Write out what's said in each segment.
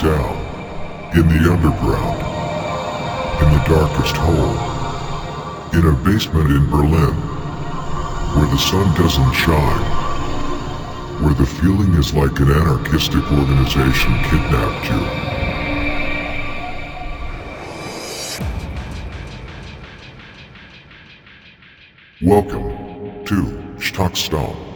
down, in the underground, in the darkest hole, in a basement in Berlin, where the sun doesn't shine, where the feeling is like an anarchistic organization kidnapped you. Welcome to Shtokstom.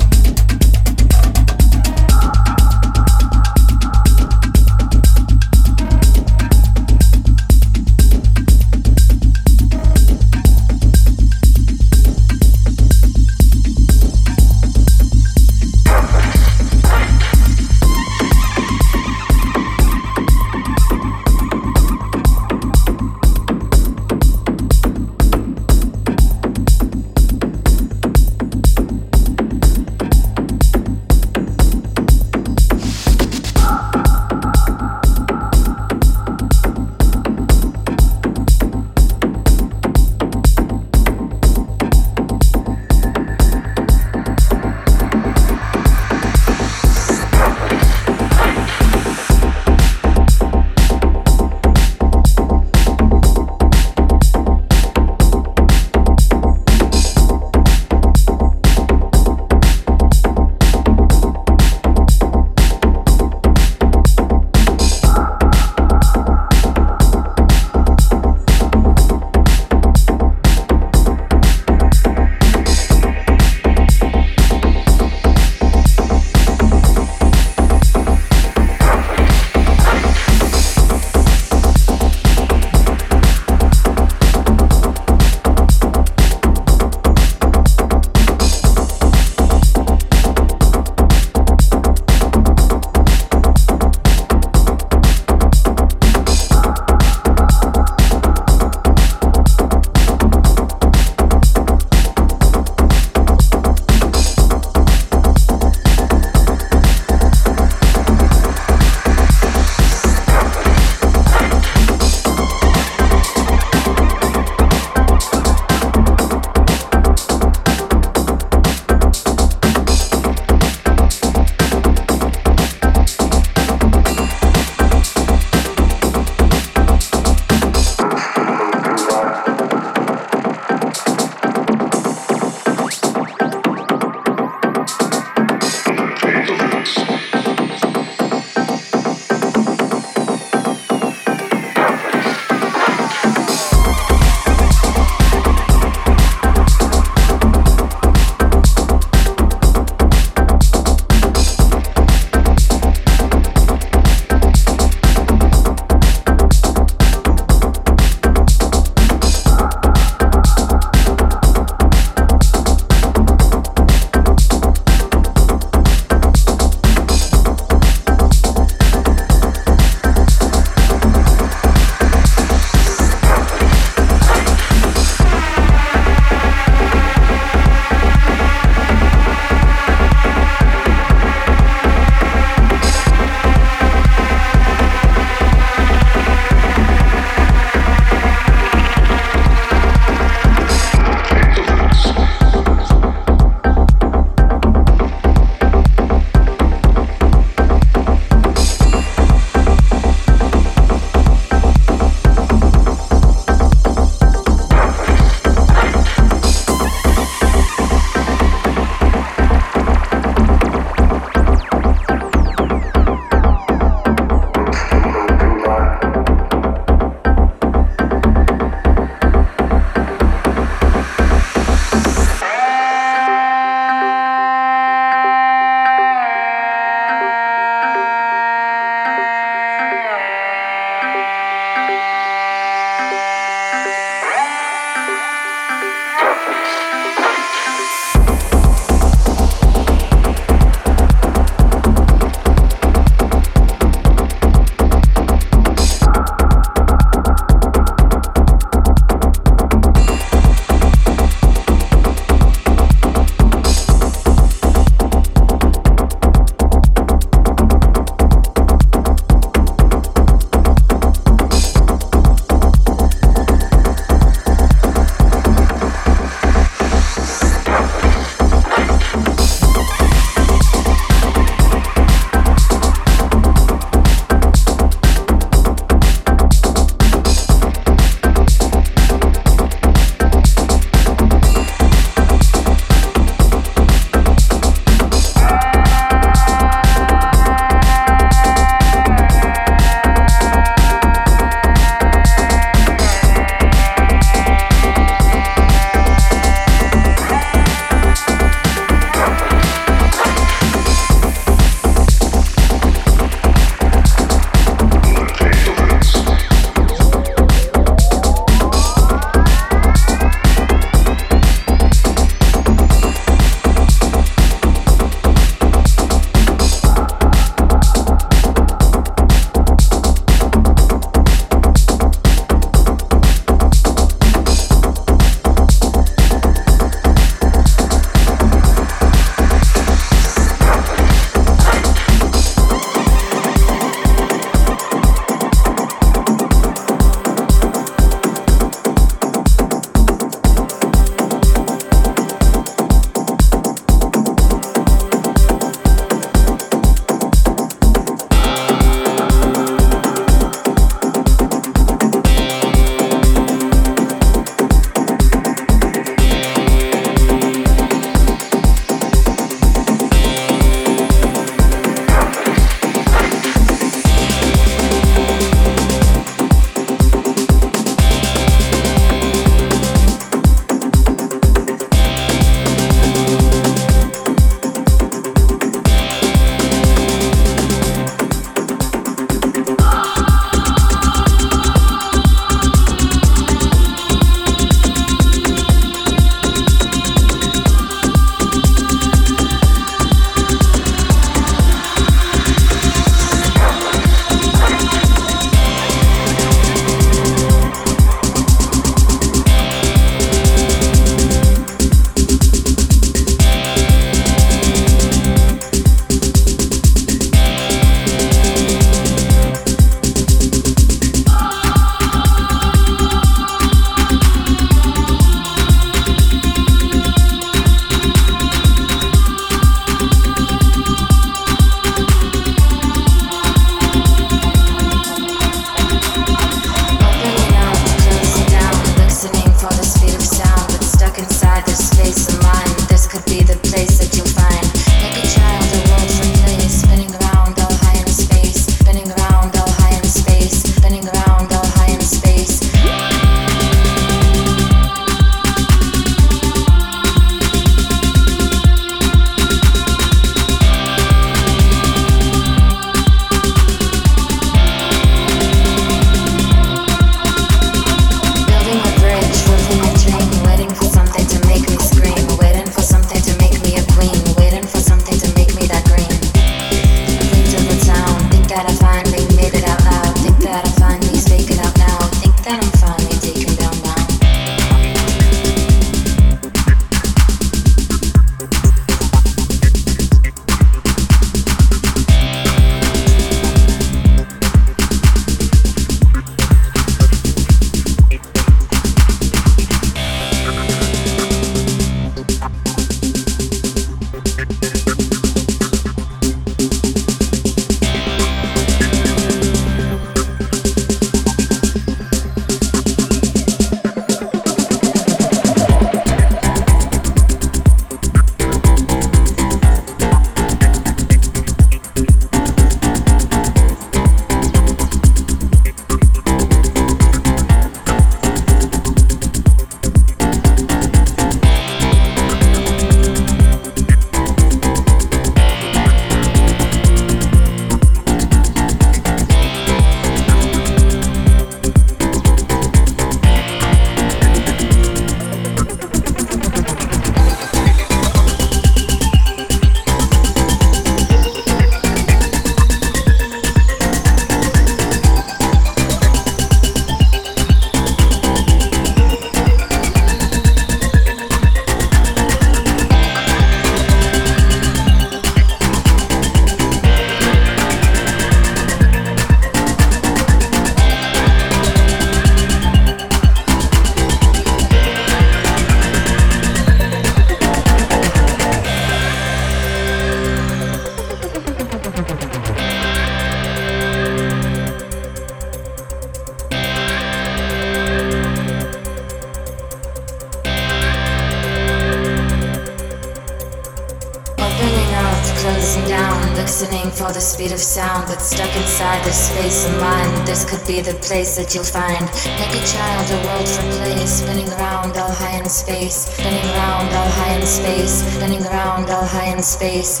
Be the place that you'll find. Like a child, a world for play, spinning around all high in space, spinning around all high in space, spinning around all high in space.